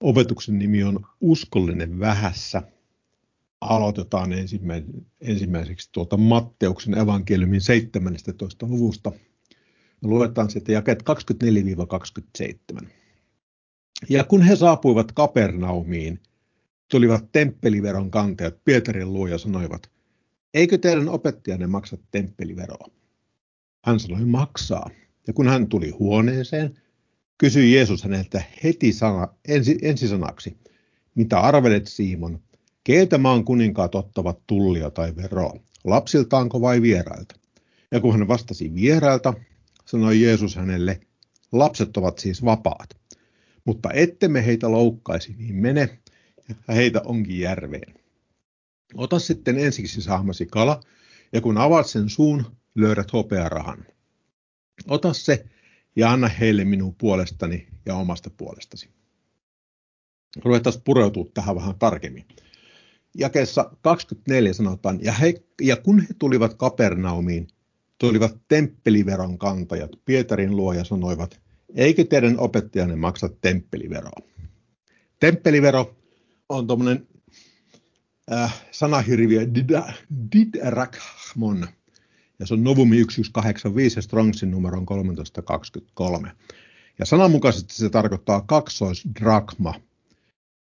Opetuksen nimi on Uskollinen vähässä. Aloitetaan ensimmäiseksi tuolta Matteuksen evankeliumin 17. luvusta. Luetaan sitten jakeet 24-27. Ja kun he saapuivat Kapernaumiin, tulivat temppeliveron kantajat Pietarin luo ja sanoivat, eikö teidän opettajanne maksa temppeliveroa? Hän sanoi maksaa. Ja kun hän tuli huoneeseen, kysyi Jeesus häneltä heti sana, ensi, ensisanaksi, mitä arvelet Simon, keiltä maan kuninkaat ottavat tullia tai veroa, lapsiltaanko vai vierailta? Ja kun hän vastasi vierailta, sanoi Jeesus hänelle, lapset ovat siis vapaat, mutta ette me heitä loukkaisi, niin mene ja heitä onkin järveen. Ota sitten ensiksi saamasi kala, ja kun avaat sen suun, löydät hopearahan. Ota se ja anna heille minun puolestani ja omasta puolestasi. Ruvetaan pureutua tähän vähän tarkemmin. Jakeessa 24 sanotaan, ja, he, ja kun he tulivat Kapernaumiin, tulivat temppeliveron kantajat Pietarin luo ja sanoivat, eikö teidän opettajanne maksa temppeliveroa? Temppelivero on tuommoinen äh, sanahirviö didrachmon, ja se on Novumi 1185 ja Strongsin numero on 1323. Ja sananmukaisesti se tarkoittaa kaksoisdrakma.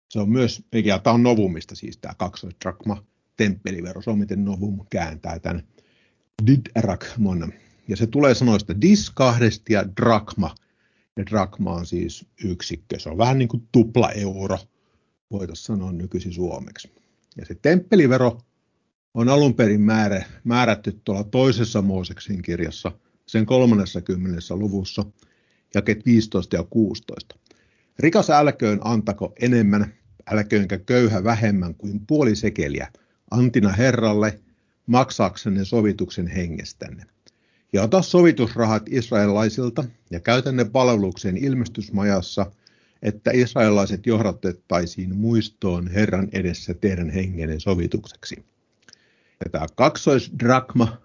Se on myös, ja tämä on Novumista siis tämä kaksoisdrakma, temppelivero, se on miten Novum kääntää tämän didrakmon. Ja se tulee sanoista dis kahdesti ja drakma. Ja drakma on siis yksikkö, se on vähän niin kuin tupla euro, voitaisiin sanoa nykyisin suomeksi. Ja se temppelivero on alun perin määrä, määrätty tuolla toisessa Mooseksin kirjassa, sen 30. luvussa, jaket 15 ja 16. Rikas älköön antako enemmän, älköönkä köyhä vähemmän kuin puoli sekeliä, antina Herralle, maksaaksenne sovituksen hengestänne. Ja ota sovitusrahat israelaisilta ja käytä ne palvelukseen ilmestysmajassa, että israelaiset johdatettaisiin muistoon Herran edessä teidän hengenen sovitukseksi. Ja tämä kaksoisdrakma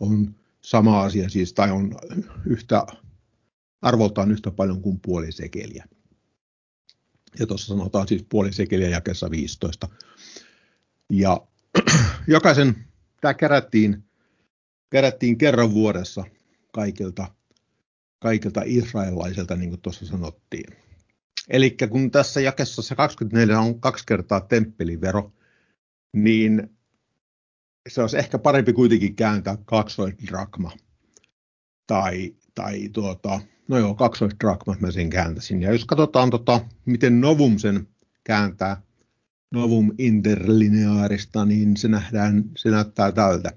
on sama asia siis, tai on yhtä, arvoltaan yhtä paljon kuin puoli sekeliä. Ja tuossa sanotaan siis puoli sekeliä jakessa 15. Ja jokaisen, tämä kerättiin, kerättiin kerran vuodessa kaikilta, kaikilta israelaisilta, niin kuin tuossa sanottiin. Eli kun tässä jakessa 24 on kaksi kertaa temppelivero, niin se olisi ehkä parempi kuitenkin kääntää kaksoisdrakma. Tai, tai tuota, no joo, kaksoisdrakma mä sen kääntäisin. Ja jos katsotaan, tota, miten Novum sen kääntää, Novum interlineaarista, niin se, nähdään, se näyttää tältä.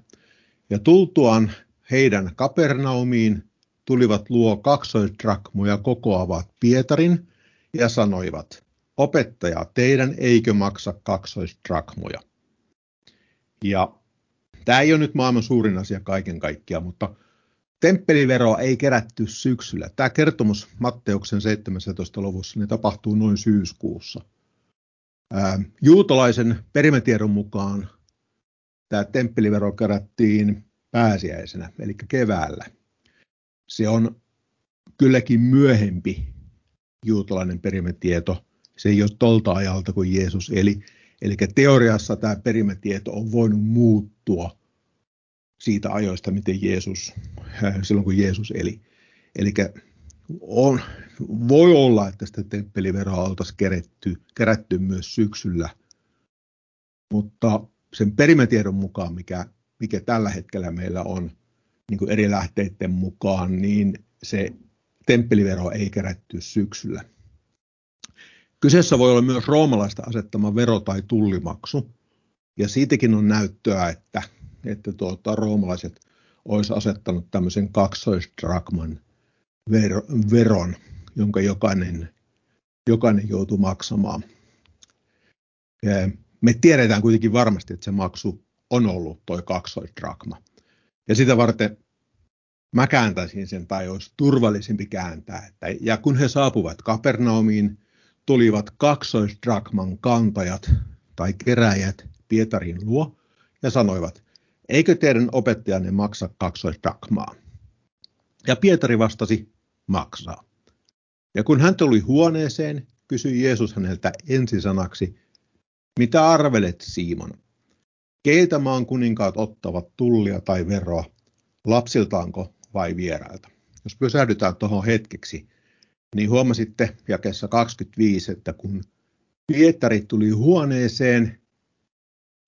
Ja tultuaan heidän Kapernaumiin tulivat luo kaksoisdrakmoja kokoavat Pietarin ja sanoivat, opettaja, teidän eikö maksa kaksoisdrakmoja? Ja Tämä ei ole nyt maailman suurin asia kaiken kaikkiaan, mutta temppeliveroa ei kerätty syksyllä. Tämä kertomus Matteuksen 17. luvussa niin tapahtuu noin syyskuussa. Ää, juutalaisen perimätiedon mukaan tämä temppelivero kerättiin pääsiäisenä, eli keväällä. Se on kylläkin myöhempi juutalainen perimätieto. Se ei ole tolta ajalta, kun Jeesus eli. Eli teoriassa tämä perimätieto on voinut muuttua siitä ajoista, miten Jeesus, äh, silloin kun Jeesus eli. Eli on, voi olla, että sitä temppeliveroa oltaisiin kerätty, kerätty myös syksyllä, mutta sen perimätiedon mukaan, mikä, mikä tällä hetkellä meillä on niin kuin eri lähteiden mukaan, niin se temppelivero ei kerätty syksyllä. Kyseessä voi olla myös roomalaista asettama vero tai tullimaksu, ja siitäkin on näyttöä, että että tuota, roomalaiset olisi asettanut tämmöisen kaksoisdrakman ver, veron, jonka jokainen, jokainen joutuu maksamaan. Me tiedetään kuitenkin varmasti, että se maksu on ollut tuo kaksoisdrakma. Ja sitä varten mä kääntäisin sen, tai olisi turvallisempi kääntää. Että, ja kun he saapuvat Kapernaumiin, tulivat kaksoisdrakman kantajat tai keräjät Pietarin luo ja sanoivat, eikö teidän opettajanne maksa kaksoisdakmaa? Ja Pietari vastasi, maksaa. Ja kun hän tuli huoneeseen, kysyi Jeesus häneltä ensisanaksi, mitä arvelet Simon? Keiltä maan kuninkaat ottavat tullia tai veroa, lapsiltaanko vai vierailta? Jos pysähdytään tuohon hetkeksi, niin huomasitte jakessa 25, että kun Pietari tuli huoneeseen,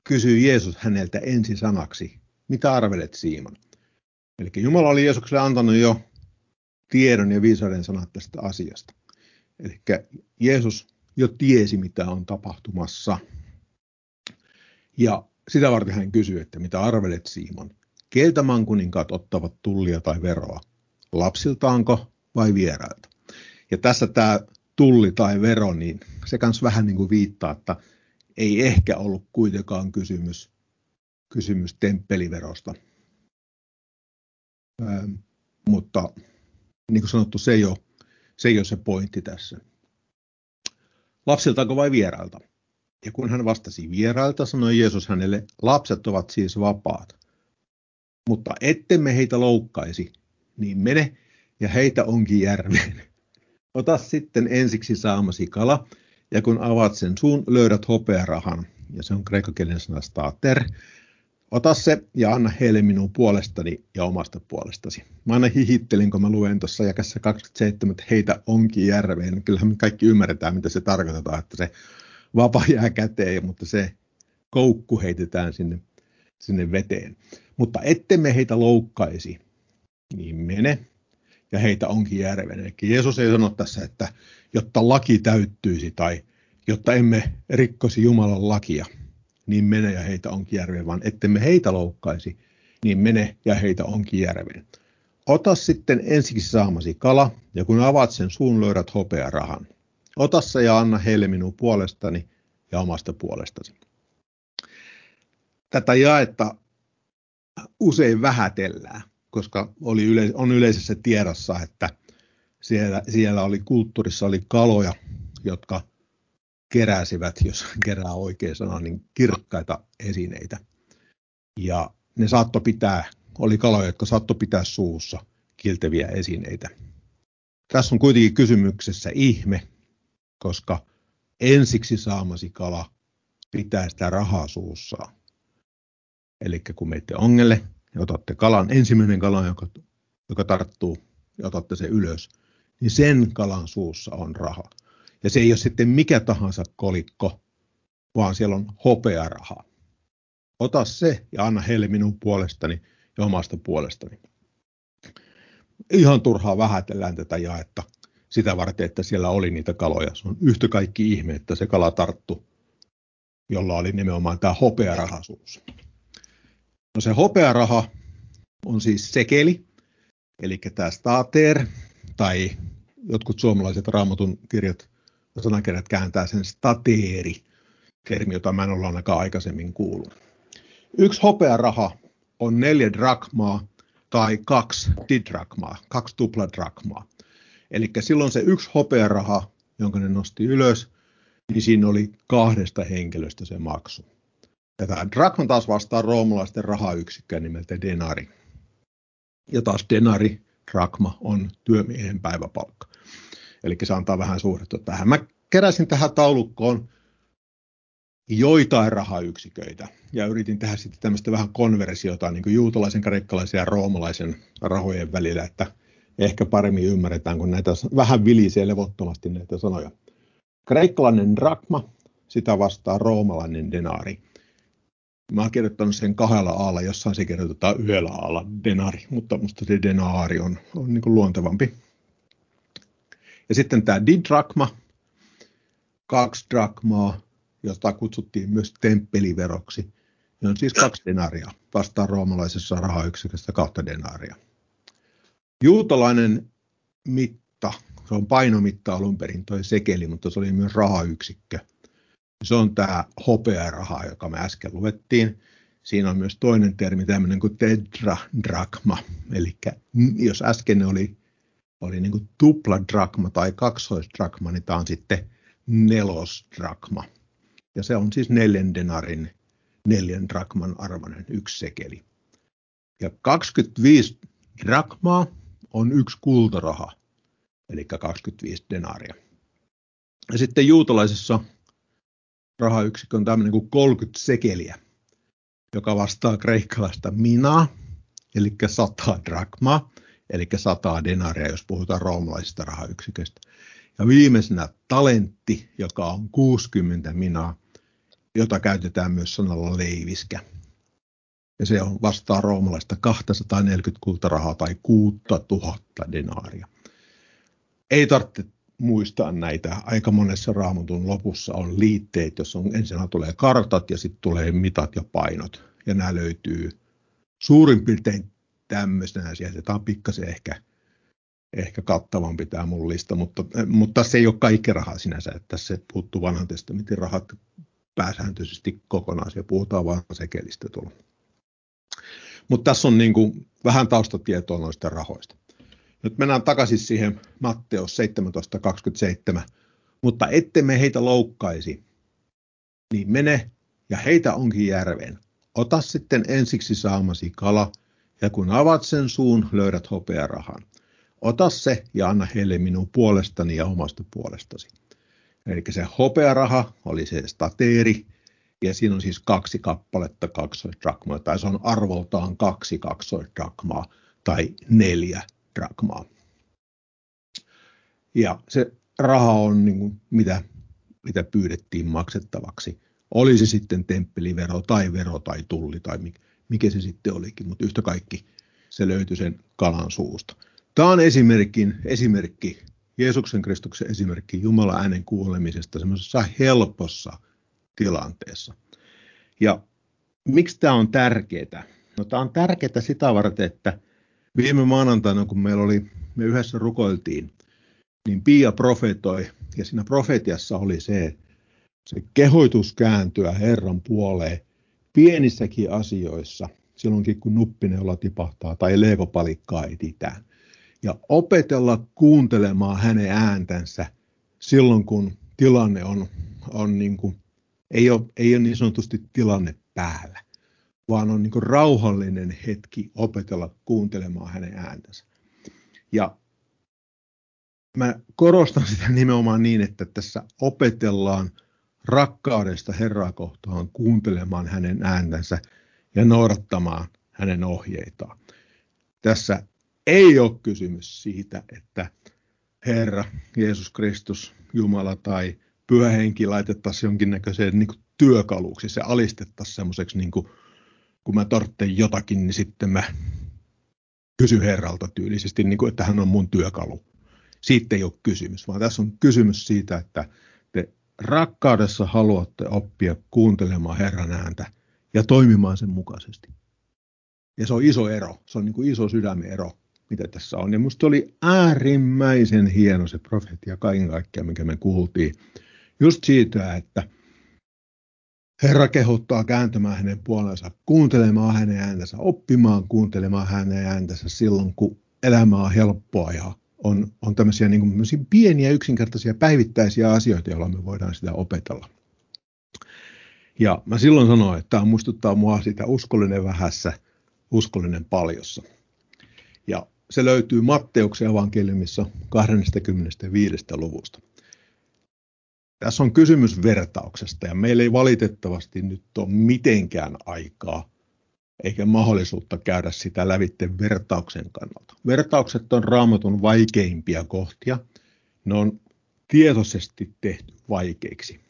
kysyi Jeesus häneltä ensisanaksi, mitä arvelet Simon? Eli Jumala oli Jeesukselle antanut jo tiedon ja viisauden sanat tästä asiasta. Eli Jeesus jo tiesi, mitä on tapahtumassa. Ja sitä varten hän kysyi, että mitä arvelet Simon? Keiltä mankuninkaat ottavat tullia tai veroa? Lapsiltaanko vai vierailta? Ja tässä tämä tulli tai vero, niin se kans vähän niin kuin viittaa, että ei ehkä ollut kuitenkaan kysymys, kysymys temppeliverosta. Ähm, mutta niin kuin sanottu, se ei ole se, ei ole se pointti tässä. Lapsiltaako vai vierailta? Ja kun hän vastasi vierailta, sanoi Jeesus hänelle, lapset ovat siis vapaat. Mutta ettemme heitä loukkaisi, niin mene ja heitä onkin järveen. Ota sitten ensiksi saamasi kala, ja kun avaat sen suun, löydät hopearahan, ja se on kreikkakielinen sana stater, Ota se ja anna heille minun puolestani ja omasta puolestasi. Mä aina hihittelin, kun mä luen tuossa jakassa 27, että heitä onkin järveen. Kyllähän me kaikki ymmärretään, mitä se tarkoittaa, että se vapa jää käteen, mutta se koukku heitetään sinne, sinne veteen. Mutta ettemme heitä loukkaisi, niin mene ja heitä onkin järven. Eli Jeesus ei sano tässä, että jotta laki täyttyisi tai jotta emme rikkosi Jumalan lakia, niin mene ja heitä onkin järveen, vaan ettemme heitä loukkaisi, niin mene ja heitä onkin järveen. Ota sitten ensiksi saamasi kala, ja kun avaat sen suun, löydät hopearahan. Ota se ja anna heille minun puolestani ja omasta puolestasi. Tätä jaetta usein vähätellään, koska oli yle, on yleisessä tiedossa, että siellä, oli kulttuurissa oli kaloja, jotka keräsivät, jos kerää oikein sana, niin kirkkaita esineitä. Ja ne saatto pitää, oli kaloja, jotka saatto pitää suussa kilteviä esineitä. Tässä on kuitenkin kysymyksessä ihme, koska ensiksi saamasi kala pitää sitä rahaa suussaan. Eli kun menette ongelle ja otatte kalan, ensimmäinen kala, joka, joka tarttuu ja otatte sen ylös, niin sen kalan suussa on raha. Ja se ei ole sitten mikä tahansa kolikko, vaan siellä on hopearaha. Ota se ja anna heille minun puolestani ja omasta puolestani. Ihan turhaa vähätellään tätä jaetta sitä varten, että siellä oli niitä kaloja. Se on yhtä kaikki ihme, että se kala tarttu, jolla oli nimenomaan tämä hopearaha suussa. No se hopearaha on siis sekeli, eli tämä stater, tai jotkut suomalaiset raamatun kirjat sanakirjat kääntää sen stateeri, termi, jota mä en ole ainakaan aikaisemmin kuullut. Yksi hopearaha on neljä drakmaa tai kaksi didrakmaa, kaksi tupladrakmaa. Eli silloin se yksi hopearaha, jonka ne nosti ylös, niin siinä oli kahdesta henkilöstä se maksu. Ja tämä drakma taas vastaa roomalaisten rahayksikköä nimeltä denari. Ja taas denari, drakma, on työmiehen päiväpalkka. Eli se antaa vähän suhdetta tähän. Mä keräsin tähän taulukkoon joitain rahayksiköitä ja yritin tehdä sitten tämmöistä vähän konversiota niin kuin juutalaisen, kreikkalaisen ja roomalaisen rahojen välillä, että ehkä paremmin ymmärretään, kun näitä vähän vilisee levottomasti näitä sanoja. Kreikkalainen drakma, sitä vastaa roomalainen denari. Mä oon kirjoittanut sen kahdella aalla, jossain se kirjoitetaan yhdellä aalla denari, mutta musta se denaari on, on niin kuin luontevampi. Ja sitten tämä didrakma, kaksi drakmaa, jota kutsuttiin myös temppeliveroksi. Ne on siis kaksi denaria, vastaan roomalaisessa rahayksikössä kahta denaria. Juutalainen mitta, se on painomitta alun perin, toi sekeli, mutta se oli myös rahayksikkö. Se on tämä hopearaha, joka me äsken luettiin. Siinä on myös toinen termi, tämmöinen kuin tedradrakma. Eli jos äsken oli oli niin kuin tupladrakma tai kaksoisdrakma, niin tämä on sitten nelosdrakma. Ja se on siis neljän denarin, neljän drakman arvoinen yksi sekeli. Ja 25 drakmaa on yksi kultaraha, eli 25 denaria. Ja sitten juutalaisessa rahayksikkö on tämmöinen kuin 30 sekeliä, joka vastaa kreikkalaista minaa, eli 100 drakmaa, eli 100 denaria, jos puhutaan roomalaisista rahayksiköistä. Ja viimeisenä talentti, joka on 60 minaa, jota käytetään myös sanalla leiviskä. Ja se on vastaa roomalaista 240 kultarahaa tai 6000 denaaria. Ei tarvitse muistaa näitä. Aika monessa raamatun lopussa on liitteet, jos on ensin tulee kartat ja sitten tulee mitat ja painot. Ja nämä löytyy suurin piirtein tämmöisenä sieltä. Tämä on pikkasen ehkä, ehkä kattavampi tämä mun lista, mutta, mutta se ei ole kaikki rahaa sinänsä. Että tässä puuttuu vanhan testamentin rahat pääsääntöisesti kokonaan. Siellä puhutaan vain sekelistä tuolla. Mutta tässä on niin kuin vähän taustatietoa noista rahoista. Nyt mennään takaisin siihen Matteus 17.27. Mutta ette me heitä loukkaisi, niin mene ja heitä onkin järveen. Ota sitten ensiksi saamasi kala, ja kun avaat sen suun, löydät hopearahan. Ota se ja anna heille minun puolestani ja omasta puolestasi. Eli se hopearaha oli se stateeri, ja siinä on siis kaksi kappaletta kaksoisdrakmaa, tai se on arvoltaan kaksi kaksoisdrakmaa tai neljä drakmaa. Ja se raha on niin kuin mitä, mitä pyydettiin maksettavaksi. Oli se sitten temppelivero tai vero tai tulli tai mikä se sitten olikin, mutta yhtä kaikki se löytyi sen kalan suusta. Tämä on esimerkki, esimerkki Jeesuksen Kristuksen esimerkki Jumalan äänen kuulemisesta semmoisessa helpossa tilanteessa. Ja miksi tämä on tärkeää? No tämä on tärkeää sitä varten, että viime maanantaina, kun meillä oli, me yhdessä rukoiltiin, niin Pia profetoi, ja siinä profetiassa oli se, se kehoitus kääntyä Herran puoleen pienissäkin asioissa, silloinkin kun nuppineulla tipahtaa tai leekopalikkaa etitään. Ja opetella kuuntelemaan hänen ääntänsä silloin, kun tilanne on, on niin kuin, ei, ole, ei ole niin sanotusti tilanne päällä, vaan on niin rauhallinen hetki opetella kuuntelemaan hänen ääntänsä. Ja mä korostan sitä nimenomaan niin, että tässä opetellaan rakkaudesta Herraa kohtaan kuuntelemaan hänen ääntänsä ja noudattamaan hänen ohjeitaan. Tässä ei ole kysymys siitä, että Herra, Jeesus Kristus, Jumala tai pyhä henki laitettaisiin jonkinnäköiseen niin kuin työkaluksi. Se alistettaisiin semmoiseksi, niin kuin, kun mä tarvitsen jotakin, niin sitten mä kysyn Herralta tyylisesti, niin kuin, että hän on mun työkalu. Siitä ei ole kysymys, vaan tässä on kysymys siitä, että rakkaudessa haluatte oppia kuuntelemaan Herran ääntä ja toimimaan sen mukaisesti. Ja se on iso ero, se on niin kuin iso sydämen ero, mitä tässä on. Ja minusta oli äärimmäisen hieno se profetia kaiken kaikkiaan, mikä me kuultiin. Just siitä, että Herra kehottaa kääntämään hänen puolensa, kuuntelemaan hänen ääntänsä, oppimaan kuuntelemaan hänen ääntänsä silloin, kun elämä on helppoa ja on, on tämmöisiä niin kuin pieniä yksinkertaisia päivittäisiä asioita, joilla me voidaan sitä opetella. Ja mä silloin sanoin, että tämä muistuttaa mua siitä uskollinen vähässä, uskollinen paljossa. Ja se löytyy Matteuksen evankeliumissa 25. luvusta. Tässä on kysymys vertauksesta ja meillä ei valitettavasti nyt ole mitenkään aikaa eikä mahdollisuutta käydä sitä lävitte vertauksen kannalta. Vertaukset on raamatun vaikeimpia kohtia. Ne on tietoisesti tehty vaikeiksi.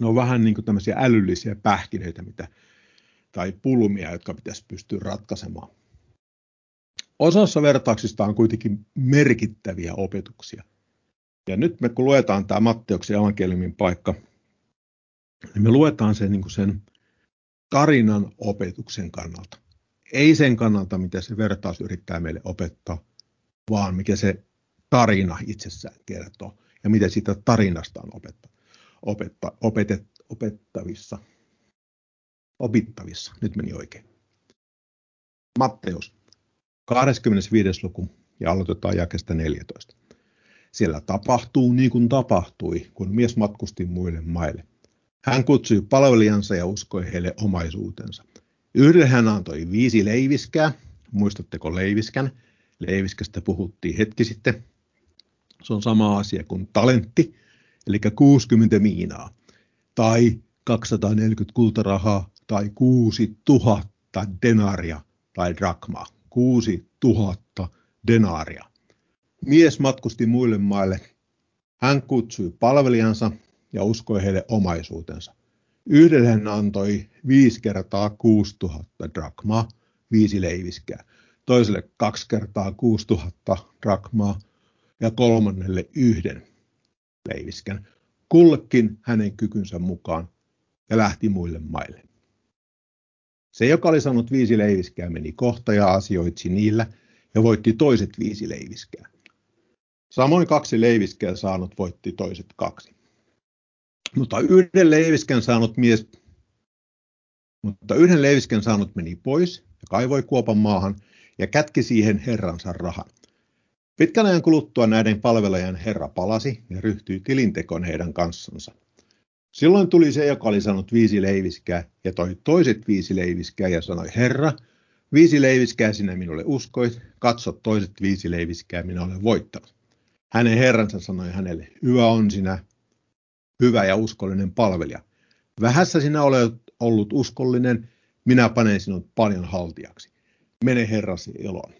Ne on vähän niin kuin tämmöisiä älyllisiä pähkinöitä mitä, tai pulmia, jotka pitäisi pystyä ratkaisemaan. Osassa vertauksista on kuitenkin merkittäviä opetuksia – ja nyt me kun luetaan tämä Matteuksen evankeliumin paikka, niin me luetaan sen, niin sen tarinan opetuksen kannalta. Ei sen kannalta, mitä se vertaus yrittää meille opettaa, vaan mikä se tarina itsessään kertoo ja miten siitä tarinasta on opetta, opetta, opetet, opettavissa. Opittavissa, nyt meni oikein. Matteus, 25. luku ja aloitetaan jakesta 14. Siellä tapahtuu niin kuin tapahtui, kun mies matkusti muille maille. Hän kutsui palvelijansa ja uskoi heille omaisuutensa. Yhdelle hän antoi viisi leiviskää. Muistatteko leiviskän? Leiviskästä puhuttiin hetki sitten. Se on sama asia kuin talentti. eli 60 miinaa, tai 240 kultarahaa, tai 6000 denaria tai drakmaa. 6000 denaria. Mies matkusti muille maille. Hän kutsui palvelijansa ja uskoi heille omaisuutensa. Yhdelle hän antoi viisi kertaa 6000 drakmaa, viisi leiviskää. Toiselle kaksi kertaa 6000 drakmaa ja kolmannelle yhden leiviskän. Kullekin hänen kykynsä mukaan ja lähti muille maille. Se, joka oli saanut viisi leiviskää, meni kohta ja asioitsi niillä ja voitti toiset viisi leiviskää. Samoin kaksi leiviskää saanut voitti toiset kaksi. Mutta yhden leiviskän saanut mies, mutta yhden leiviskän saanut meni pois ja kaivoi kuopan maahan ja kätki siihen herransa rahan. Pitkän ajan kuluttua näiden palvelijan herra palasi ja ryhtyi tilintekoon heidän kanssansa. Silloin tuli se, joka oli saanut viisi leiviskää ja toi toiset viisi leiviskää ja sanoi, Herra, viisi leiviskää sinä minulle uskoit, katso toiset viisi leiviskää minä olen voittanut. Hänen herransa sanoi hänelle, hyvä on sinä, hyvä ja uskollinen palvelija. Vähässä sinä olet ollut uskollinen, minä panen sinut paljon haltiaksi. Mene herrasi iloon.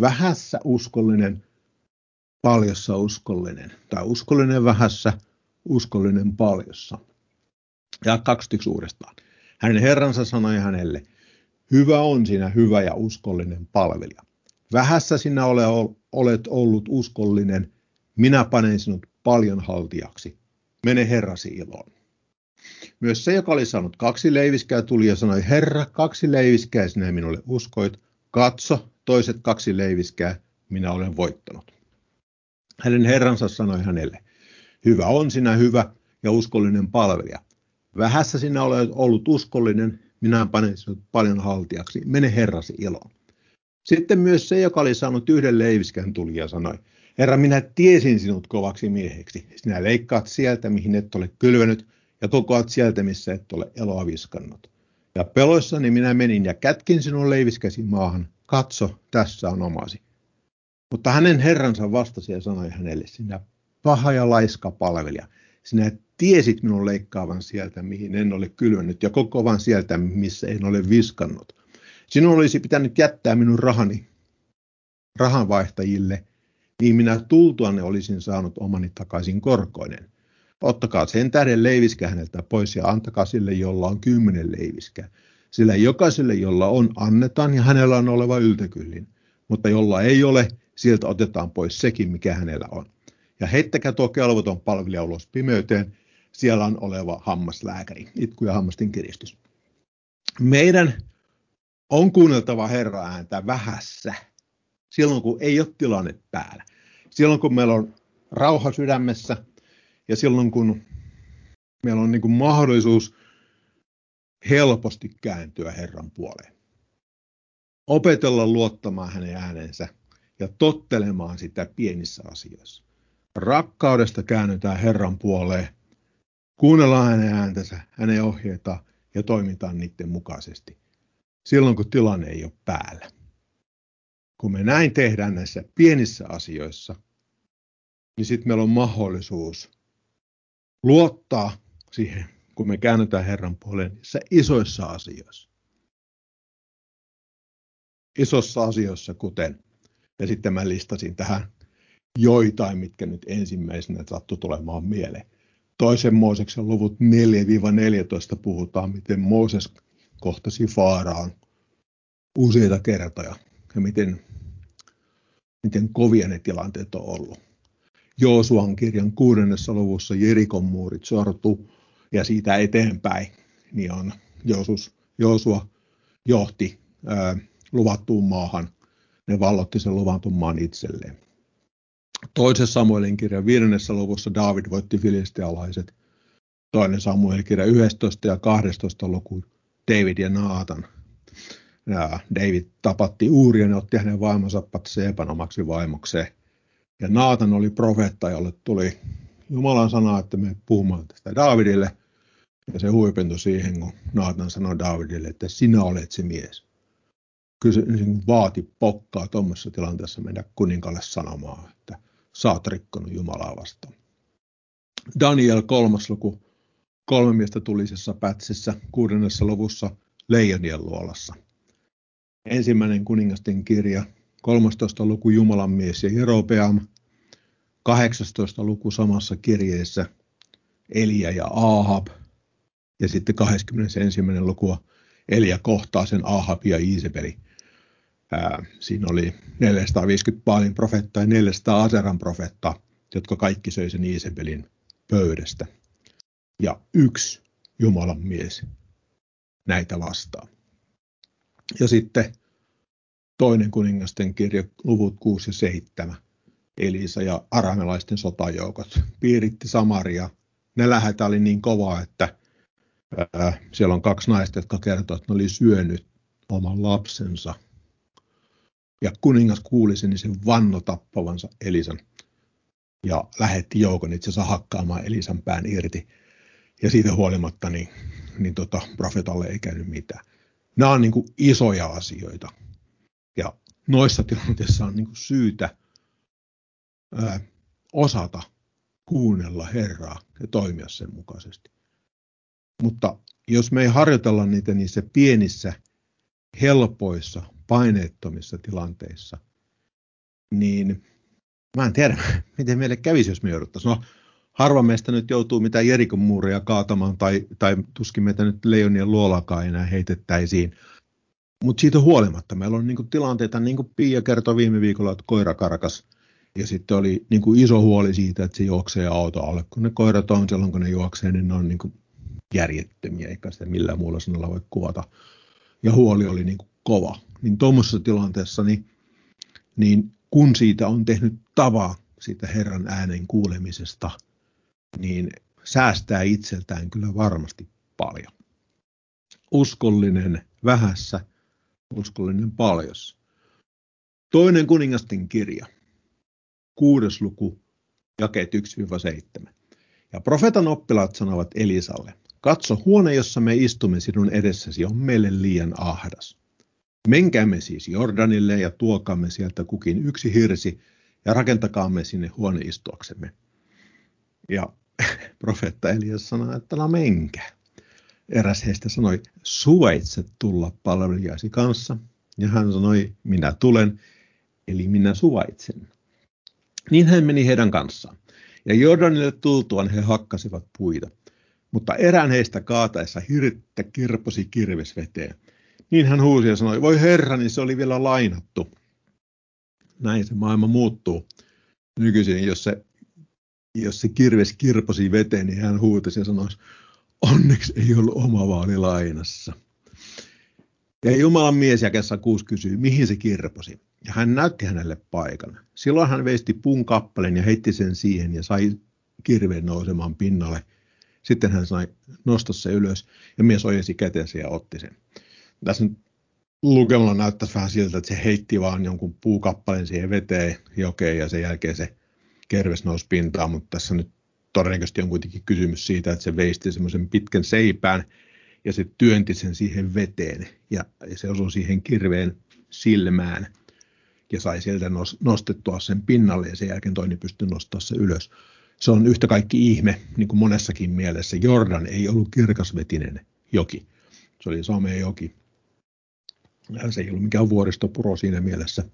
Vähässä uskollinen, paljossa uskollinen. Tai uskollinen vähässä, uskollinen paljossa. Ja 21 uudestaan. Hänen herransa sanoi hänelle, hyvä on sinä hyvä ja uskollinen palvelija. Vähässä sinä olet ollut uskollinen, minä panen sinut paljon haltiaksi. Mene herrasi iloon. Myös se, joka oli saanut kaksi leiviskää, tuli ja sanoi, Herra, kaksi leiviskää sinä minulle uskoit. Katso, toiset kaksi leiviskää, minä olen voittanut. Hänen herransa sanoi hänelle, Hyvä on sinä hyvä ja uskollinen palvelija. Vähässä sinä olet ollut uskollinen, minä panen sinut paljon haltiaksi. Mene herrasi iloon. Sitten myös se, joka oli saanut yhden leiviskän, tuli ja sanoi, Herra, minä tiesin sinut kovaksi mieheksi. Sinä leikkaat sieltä, mihin et ole kylvänyt, ja kokoat sieltä, missä et ole eloa viskannut. Ja peloissani minä menin ja kätkin sinun leiviskäsi maahan. Katso, tässä on omasi. Mutta hänen herransa vastasi ja sanoi hänelle, sinä paha ja laiska palvelija. Sinä tiesit minun leikkaavan sieltä, mihin en ole kylvänyt, ja kokoavan sieltä, missä en ole viskannut. Sinun olisi pitänyt jättää minun rahani rahanvaihtajille, niin minä tultuanne olisin saanut omani takaisin korkoinen. Ottakaa sen tähden leiviskä häneltä pois ja antakaa sille, jolla on kymmenen leiviskä. Sillä jokaiselle, jolla on, annetaan ja hänellä on oleva yltäkyllin. Mutta jolla ei ole, sieltä otetaan pois sekin, mikä hänellä on ja heittäkää tuo kelvoton palvelija ulos pimeyteen, siellä on oleva hammaslääkäri, itku ja hammastin kiristys. Meidän on kuunneltava Herra ääntä vähässä, silloin kun ei ole tilanne päällä. Silloin kun meillä on rauha sydämessä ja silloin kun meillä on niin kuin mahdollisuus helposti kääntyä Herran puoleen. Opetella luottamaan hänen äänensä ja tottelemaan sitä pienissä asioissa. Rakkaudesta käännytään Herran puoleen. Kuunnellaan hänen ääntänsä, hänen ohjeita ja toimitaan niiden mukaisesti. Silloin kun tilanne ei ole päällä. Kun me näin tehdään näissä pienissä asioissa, niin sitten meillä on mahdollisuus luottaa siihen, kun me käännytään Herran puoleen niissä isoissa asioissa. Isossa asioissa, kuten, ja sitten mä listasin tähän joitain, mitkä nyt ensimmäisenä sattu tulemaan mieleen. Toisen Mooseksen luvut 4-14 puhutaan, miten Mooses kohtasi Faaraan useita kertoja ja miten, miten kovia ne tilanteet on ollut. Joosuan kirjan kuudennessa luvussa Jerikon muurit sortu ja siitä eteenpäin niin on Joosus, Joosua johti ää, luvattuun maahan. Ne vallotti sen luvatun maan itselleen. Toisessa Samuelin kirjan viidennessä luvussa David voitti filistealaiset. Toinen Samuelin kirja 11 ja 12 luku David ja Naatan. Ja David tapatti Uurien ja otti hänen vaimonsa Patseepan omaksi vaimokseen. Ja Naatan oli profeetta, jolle tuli Jumalan sana, että me puhumaan tästä Davidille. Ja se huipentui siihen, kun Naatan sanoi Davidille, että sinä olet se mies. Kyllä se vaati pokkaa tuommoisessa tilanteessa mennä kuninkalle sanomaan, että sä oot rikkonut Jumalaa vastaan. Daniel kolmas luku kolme miestä tulisessa pätsissä kuudennessa luvussa Leijonien luolassa. Ensimmäinen kuningasten kirja, 13. luku Jumalan mies ja Jerobeam, 18. luku samassa kirjeessä Elia ja Ahab, ja sitten 21. lukua Elia kohtaa sen Ahab ja Iisebeli. Siinä oli 450 Baalin profettaa ja 400 Aseran profettaa, jotka kaikki söi sen Iisebelin pöydästä. Ja yksi Jumalan mies näitä vastaan. Ja sitten toinen kuningasten kirja, luvut 6 ja 7. Elisa ja aramelaisten sotajoukot piiritti Samaria. Ne lähetä oli niin kovaa, että ää, siellä on kaksi naista, jotka kertovat, että ne oli syönyt oman lapsensa. Ja kuningas kuuli sen, niin sen vanno tappavansa Elisan. Ja lähetti joukon itse asiassa hakkaamaan Elisan pään irti. Ja siitä huolimatta niin, niin tota, profetalle ei käynyt mitään. Nämä on niin kuin isoja asioita. Ja noissa tilanteissa on niin kuin syytä ää, osata kuunnella Herraa ja toimia sen mukaisesti. Mutta jos me ei harjoitella niitä niissä pienissä, helpoissa, paineettomissa tilanteissa, niin mä en tiedä, miten meille kävisi, jos me jouduttaisiin. No, harva meistä nyt joutuu mitään Jerikon muureja kaatamaan tai, tai tuskin meitä nyt leijonien luolakaan enää heitettäisiin. Mutta siitä huolimatta meillä on niinku tilanteita, niin kuin Pia kertoi viime viikolla, että koira karkas. Ja sitten oli niinku iso huoli siitä, että se juoksee auto alle. Kun ne koirat on silloin, kun ne juoksee, niin ne on niinku järjettömiä, eikä sitä millään muulla sanalla voi kuvata. Ja huoli oli niinku kova. Niin tuommoisessa tilanteessa, niin, niin kun siitä on tehnyt tavaa siitä Herran äänen kuulemisesta – niin säästää itseltään kyllä varmasti paljon. Uskollinen vähässä, uskollinen paljossa. Toinen kuningasten kirja, kuudes luku, jakeet 1-7. Ja profetan oppilaat sanovat Elisalle, katso huone, jossa me istumme sinun edessäsi, on meille liian ahdas. Menkäämme siis Jordanille ja tuokaamme sieltä kukin yksi hirsi ja rakentakaamme sinne huoneistuaksemme. Ja profeetta Elias sanoi, että no menkää. Eräs heistä sanoi, suvaitse tulla palvelijasi kanssa. Ja hän sanoi, minä tulen, eli minä suvaitsen. Niin hän meni heidän kanssaan. Ja Jordanille tultuaan he hakkasivat puita. Mutta erään heistä kaataessa hirttä kirposi kirves veteen. Niin hän huusi ja sanoi, voi herrani, se oli vielä lainattu. Näin se maailma muuttuu. Nykyisin, jos se jos se kirves kirposi veteen, niin hän huutasi ja sanoi, onneksi ei ollut oma vaali lainassa. Ja Jumalan mies jakessa kuusi kysyy, mihin se kirposi. Ja hän näytti hänelle paikan. Silloin hän veisti puun kappaleen ja heitti sen siihen ja sai kirveen nousemaan pinnalle. Sitten hän sai nostaa se ylös ja mies ojensi käteensä ja otti sen. Tässä nyt lukemalla näyttäisi vähän siltä, että se heitti vaan jonkun puukappaleen siihen veteen jokeen ja sen jälkeen se kerves nousi pintaan, mutta tässä nyt todennäköisesti on kuitenkin kysymys siitä, että se veisti semmoisen pitkän seipään ja se työnti sen siihen veteen ja, ja se osui siihen kirveen silmään ja sai sieltä nostettua sen pinnalle ja sen jälkeen toinen pystyi nostaa se ylös. Se on yhtä kaikki ihme, niin kuin monessakin mielessä. Jordan ei ollut kirkasvetinen joki. Se oli samea joki. Se ei ollut mikään vuoristopuro siinä mielessä.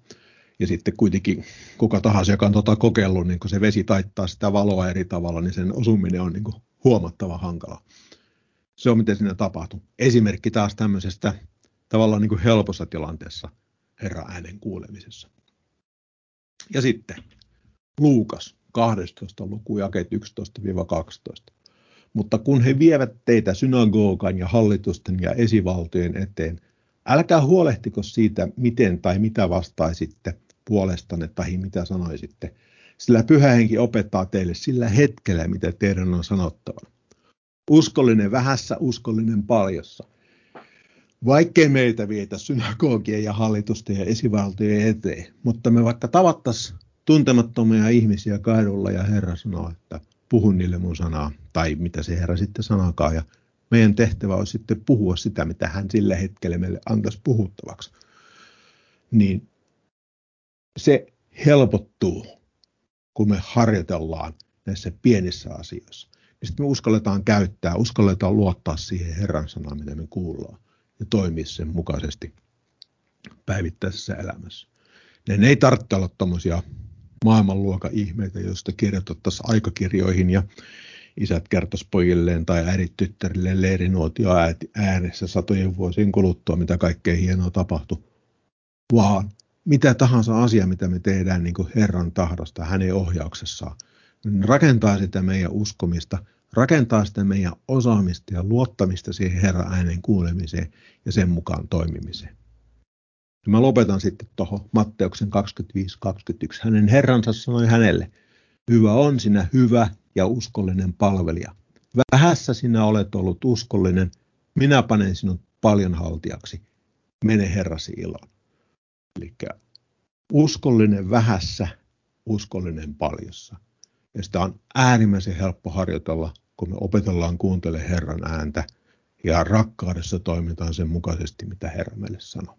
Ja sitten kuitenkin kuka tahansa, joka on tota kokeillut, niin kun se vesi taittaa sitä valoa eri tavalla, niin sen osuminen on niin kuin huomattava hankala. Se on miten siinä tapahtuu. Esimerkki taas tämmöisestä tavallaan niin kuin helpossa tilanteessa Herran äänen kuulemisessa. Ja sitten Luukas 12. luku jakeet 11-12. Mutta kun he vievät teitä synagogan ja hallitusten ja esivaltojen eteen, älkää huolehtiko siitä, miten tai mitä vastaisitte, puolestanne tai mitä sanoisitte. Sillä pyhä henki opettaa teille sillä hetkellä, mitä teidän on sanottava. Uskollinen vähässä, uskollinen paljossa. Vaikkei meitä vietä synagogien ja hallitusten ja esivaltojen eteen, mutta me vaikka tavattaisiin tuntemattomia ihmisiä kadulla ja Herra sanoo, että puhun niille mun sanaa, tai mitä se Herra sitten sanakaan, ja meidän tehtävä on sitten puhua sitä, mitä hän sillä hetkellä meille antaisi puhuttavaksi. Niin se helpottuu, kun me harjoitellaan näissä pienissä asioissa. Niin sitten me uskalletaan käyttää, uskalletaan luottaa siihen Herran sanaan, mitä me kuullaan, ja toimia sen mukaisesti päivittäisessä elämässä. Ne ei tarvitse olla tämmöisiä maailmanluokan ihmeitä, joista kirjoitettaisiin aikakirjoihin ja isät kertoisivat pojilleen tai äidit tyttärilleen leirinuotio äänessä satojen vuosien kuluttua, mitä kaikkea hienoa tapahtui, vaan mitä tahansa asia, mitä me tehdään niin kuin Herran tahdosta, hänen ohjauksessaan, rakentaa sitä meidän uskomista, rakentaa sitä meidän osaamista ja luottamista siihen Herran äänen kuulemiseen ja sen mukaan toimimiseen. Ja mä lopetan sitten tuohon Matteuksen 25-21. Hänen herransa sanoi hänelle, hyvä on sinä hyvä ja uskollinen palvelija. Vähässä sinä olet ollut uskollinen, minä panen sinut paljon haltiaksi. Mene herrasi iloon. Eli uskollinen vähässä, uskollinen paljossa. Ja sitä on äärimmäisen helppo harjoitella, kun me opetellaan kuuntele Herran ääntä ja rakkaudessa toimitaan sen mukaisesti, mitä Herra meille sanoo.